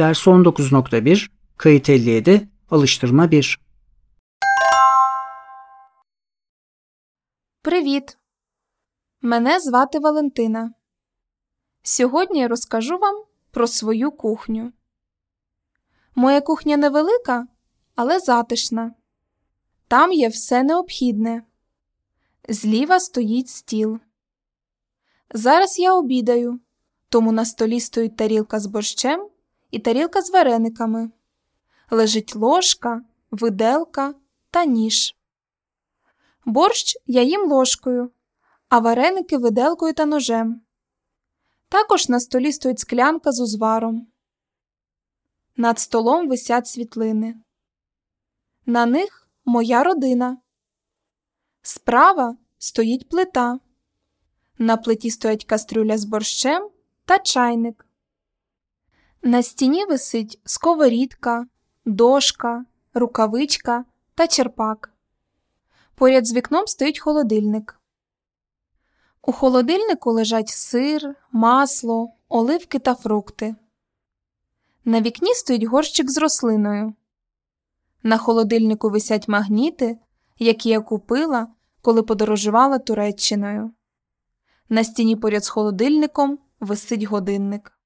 Ders 19.1 Kayıt 57 Alıştırma 1 Привіт! Мене звати Валентина. Сьогодні я розкажу вам про свою кухню. Моя кухня невелика, але затишна. Там є все необхідне. Зліва стоїть стіл. Зараз я обідаю, тому на столі стоїть тарілка з борщем і тарілка з варениками. Лежить ложка, виделка та ніж. Борщ я їм ложкою, а вареники виделкою та ножем. Також на столі стоїть склянка з узваром. Над столом висять світлини. На них моя родина. Справа стоїть плита. На плиті стоять кастрюля з борщем та чайник. На стіні висить сковорідка, дошка, рукавичка та черпак. Поряд з вікном стоїть холодильник. У холодильнику лежать сир, масло, оливки та фрукти. На вікні стоїть горщик з рослиною. На холодильнику висять магніти, які я купила, коли подорожувала Туреччиною. На стіні поряд з холодильником висить годинник.